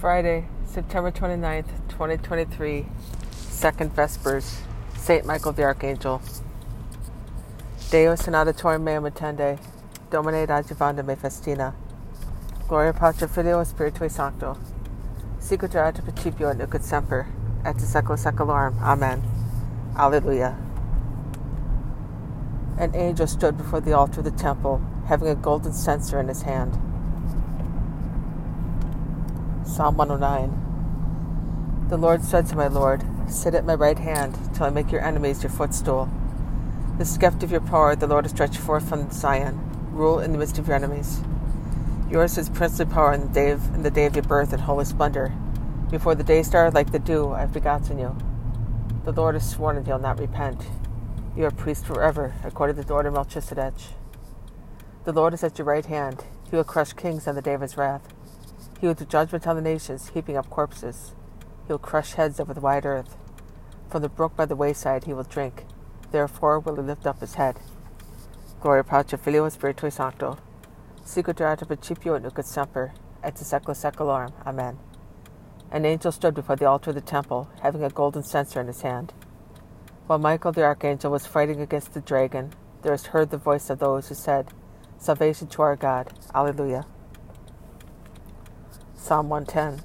Friday, September 29th, 2023, Second Vespers, St. Michael the Archangel. Deus in auditorium meum attende, Domine adjuvanda me festina. Gloria Patri Filio Spiritui Sancto. Sicut erat principio et nunc semper, et in secula seculorum. Amen. Alleluia. An angel stood before the altar of the temple, having a golden censer in his hand. Psalm 109. The Lord said to my Lord, Sit at my right hand till I make your enemies your footstool. The scepter of your power the Lord has stretched forth from Zion. Rule in the midst of your enemies. Yours is princely power in the day of, in the day of your birth and holy splendor. Before the day star, like the dew, I have begotten you. The Lord has sworn and you'll not repent. You are priest forever, according to the order of Melchizedek. The Lord is at your right hand. He will crush kings on the day of his wrath. He will do judgment on the nations, heaping up corpses. He will crush heads over the wide earth. From the brook by the wayside he will drink. Therefore will he lift up his head. Gloria Patri Filio Spiritui Sancto. Sicut erat principio et nunc et semper, et secula seculorum. Amen. An angel stood before the altar of the temple, having a golden censer in his hand. While Michael the archangel was fighting against the dragon, there was heard the voice of those who said, Salvation to our God. Alleluia. Psalm 110.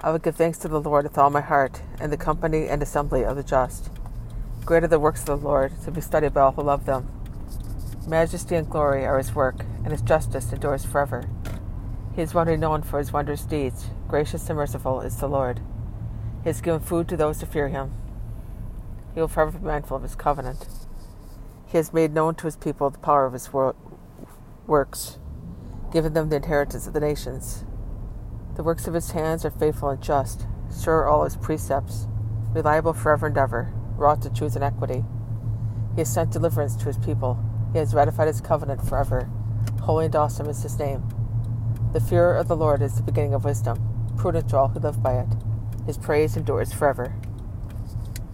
I will give thanks to the Lord with all my heart, in the company and assembly of the just. Great are the works of the Lord, to be studied by all who love them. Majesty and glory are his work, and his justice endures forever. He is one renowned for his wondrous deeds. Gracious and merciful is the Lord. He has given food to those who fear him. He will forever be mindful of his covenant. He has made known to his people the power of his works, given them the inheritance of the nations. The works of his hands are faithful and just, sure all his precepts, reliable forever and ever, wrought to truth and equity. He has sent deliverance to his people. He has ratified his covenant forever. Holy and awesome is his name. The fear of the Lord is the beginning of wisdom, prudent to all who live by it. His praise endures forever.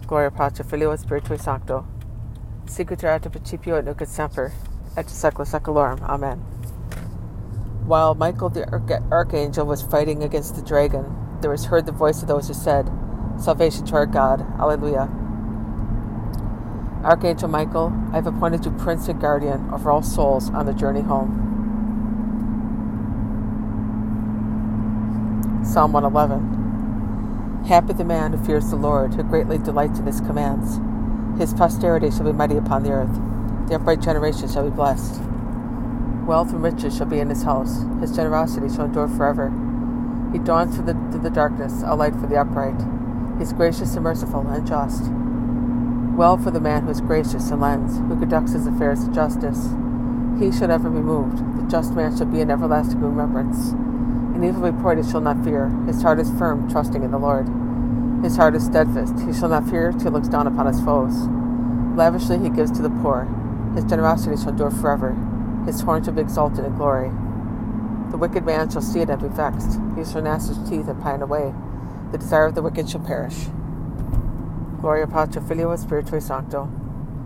Gloria Patri Filio Spiritui Sancto. Sicut erat principio et nunc et semper, et secula seculorum. Amen. While Michael the archangel was fighting against the dragon, there was heard the voice of those who said, Salvation to our God. Alleluia. Archangel Michael, I have appointed you prince and guardian over all souls on the journey home. Psalm 111. Happy the man who fears the Lord, who greatly delights in his commands. His posterity shall be mighty upon the earth. The upright generation shall be blessed. Wealth and riches shall be in his house. His generosity shall endure forever. He dawns through the, through the darkness, a light for the upright. He is gracious and merciful and just. Well for the man who is gracious and lends, who conducts his affairs with justice. He shall never be moved. The just man shall be in everlasting remembrance. An evil report he shall not fear. His heart is firm, trusting in the Lord. His heart is steadfast. He shall not fear till he looks down upon his foes. Lavishly he gives to the poor. His generosity shall endure forever. His horn shall be exalted in glory. The wicked man shall see it and be vexed. He shall gnash his teeth and pine away. The desire of the wicked shall perish. Gloria Patri Filio Spiritui Sancto.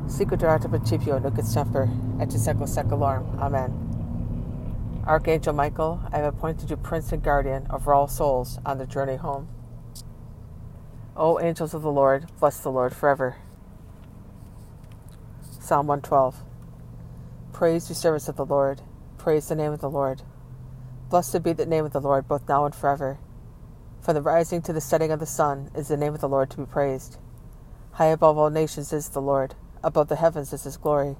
Sicut erat principio nunc et semper, et in secula seculorum. Amen. Archangel Michael, I have appointed you prince and guardian of all souls on their journey home. O angels of the Lord, bless the Lord forever. Psalm 112. Praise you, servants of the Lord. Praise the name of the Lord. Blessed be the name of the Lord, both now and forever. From the rising to the setting of the sun is the name of the Lord to be praised. High above all nations is the Lord, above the heavens is his glory.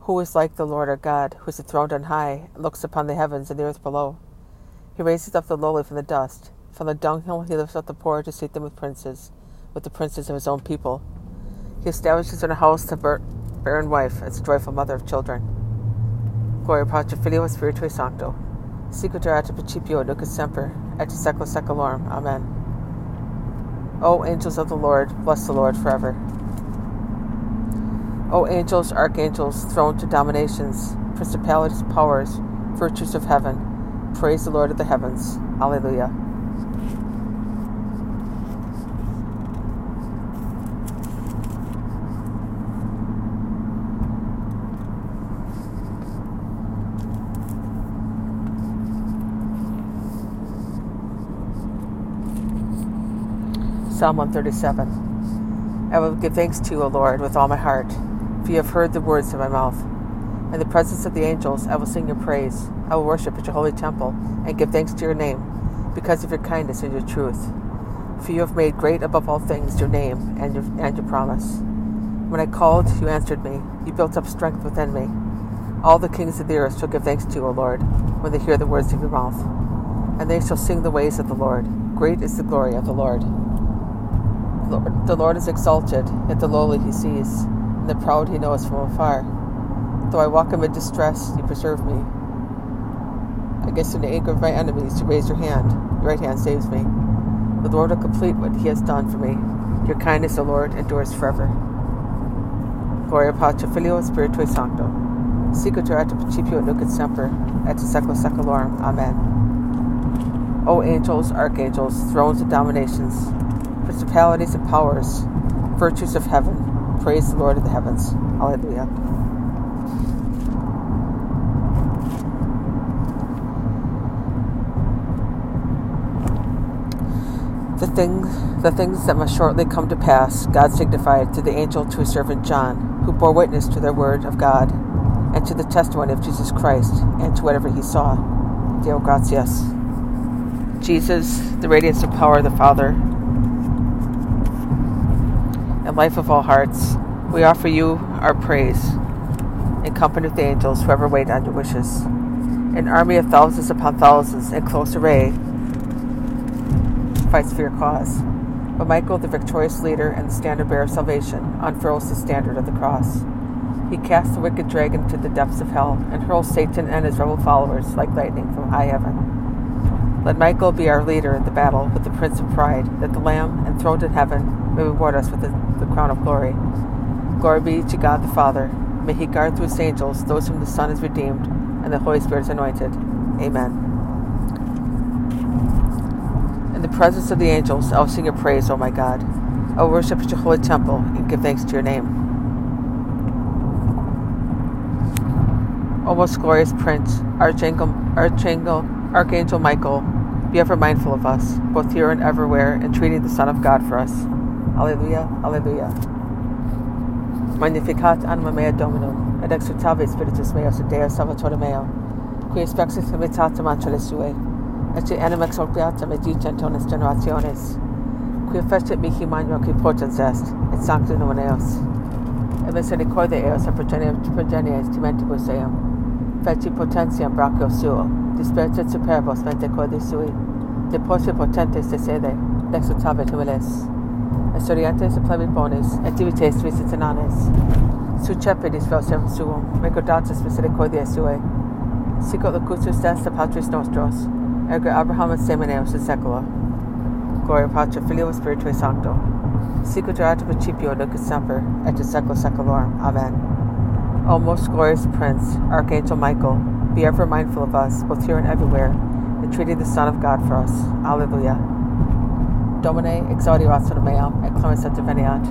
Who is like the Lord our God, who is enthroned on high, and looks upon the heavens and the earth below? He raises up the lowly from the dust. From the dunghill he lifts up the poor to seat them with princes, with the princes of his own people. He establishes in a house the barren wife as a joyful mother of children. Gloria Patri Filio Spiritui Sancto. Sicut erat principio nunc semper, et secula seculorum. Amen. O angels of the Lord, bless the Lord forever. O angels, archangels, throned to dominations, principalities, powers, virtues of heaven, praise the Lord of the heavens. Alleluia. Psalm 137. I will give thanks to you, O Lord, with all my heart, for you have heard the words of my mouth. In the presence of the angels, I will sing your praise. I will worship at your holy temple and give thanks to your name, because of your kindness and your truth. For you have made great above all things your name and your, and your promise. When I called, you answered me. You built up strength within me. All the kings of the earth shall give thanks to you, O Lord, when they hear the words of your mouth. And they shall sing the ways of the Lord. Great is the glory of the Lord. The Lord is exalted, yet the lowly he sees, and the proud he knows from afar. Though I walk amid distress, you preserve me. Against the anger of my enemies, you raise your hand. Your right hand saves me. The Lord will complete what he has done for me. Your kindness, O Lord, endures forever. Gloria Patri Filio Spiritui Sancto. Sicutur et principio nunc et semper, et secula seculorum. Amen. O angels, archangels, thrones and dominations, principalities and powers, virtues of heaven, praise the Lord of the heavens. Alleluia. The, thing, the things that must shortly come to pass, God signified to the angel to his servant John, who bore witness to the word of God and to the testimony of Jesus Christ and to whatever he saw. Deo gratias. Jesus, the radiance of power of the Father, and life of all hearts, we offer you our praise in company with the angels who ever wait on your wishes. An army of thousands upon thousands in close array fights for your cause. But Michael, the victorious leader and the standard bearer of salvation, unfurls the standard of the cross. He casts the wicked dragon to the depths of hell and hurls Satan and his rebel followers like lightning from high heaven. Let Michael be our leader in the battle with the Prince of Pride, that the Lamb enthroned in heaven may reward us with the, the crown of glory. Glory be to God the Father. May he guard through his angels those whom the Son has redeemed and the Holy Spirit anointed. Amen In the presence of the angels, I will sing your praise, O my God. I will worship at your holy temple and give thanks to your name. O most glorious Prince, Archangel, Archangel, Archangel Michael, be ever mindful of us, both here and everywhere, entreating the Son of God for us. Alleluia, Alleluia. Magnificat anima mea Dominum, et exultave spiritus meus in Deo Salvatore meo, qui expexit imitatum ancele sue, et anima exorbiata medita tonis generationes, qui fecit mihi magno qui potens est, et sanctum nomen eos. Et misericordia eos a progenies timentibus eum, feci potentiam brachio suo, dispertit superbos mente codi sui, de posse potentes de sede, exultavit humiles, et sorientes et plebit bonis, et divites visitananes, sucepidis vel servum suum, recordatus misericordiae sue, sicut locutus est Patris nostros, ergo Abraham semeneus in secula. Gloria Patri Filio Spiritui Sancto. Sicut erat principio nunc et semper et in secula seculorum. Amen. O most glorious Prince, Archangel Michael, be ever mindful of us, both here and everywhere, entreating the Son of God for us. Alleluia. Domine exaudi ratio meam et clemens et diveniat.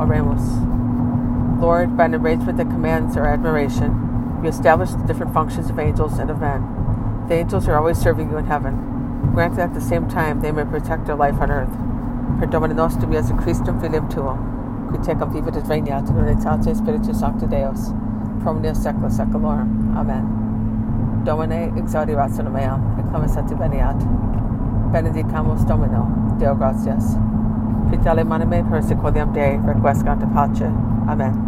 Oremus. Lord, by an arrangement that commands our admiration, you establish the different functions of angels and of men the angels are always serving you in heaven. Grant that at the same time they may protect our life on earth. Per Domine nostrum Iesu Christum filium tuum, qui tecum vivit et regnat in unitate Spiritus Sancti Deus, pro omnia secula seculorum. Amen. Domine exaudi ratio meam, et clemens et veniat. Benedicamus Domino, Deo gratias. Pitale manime per sequoiam Dei, requiescant pace. Amen.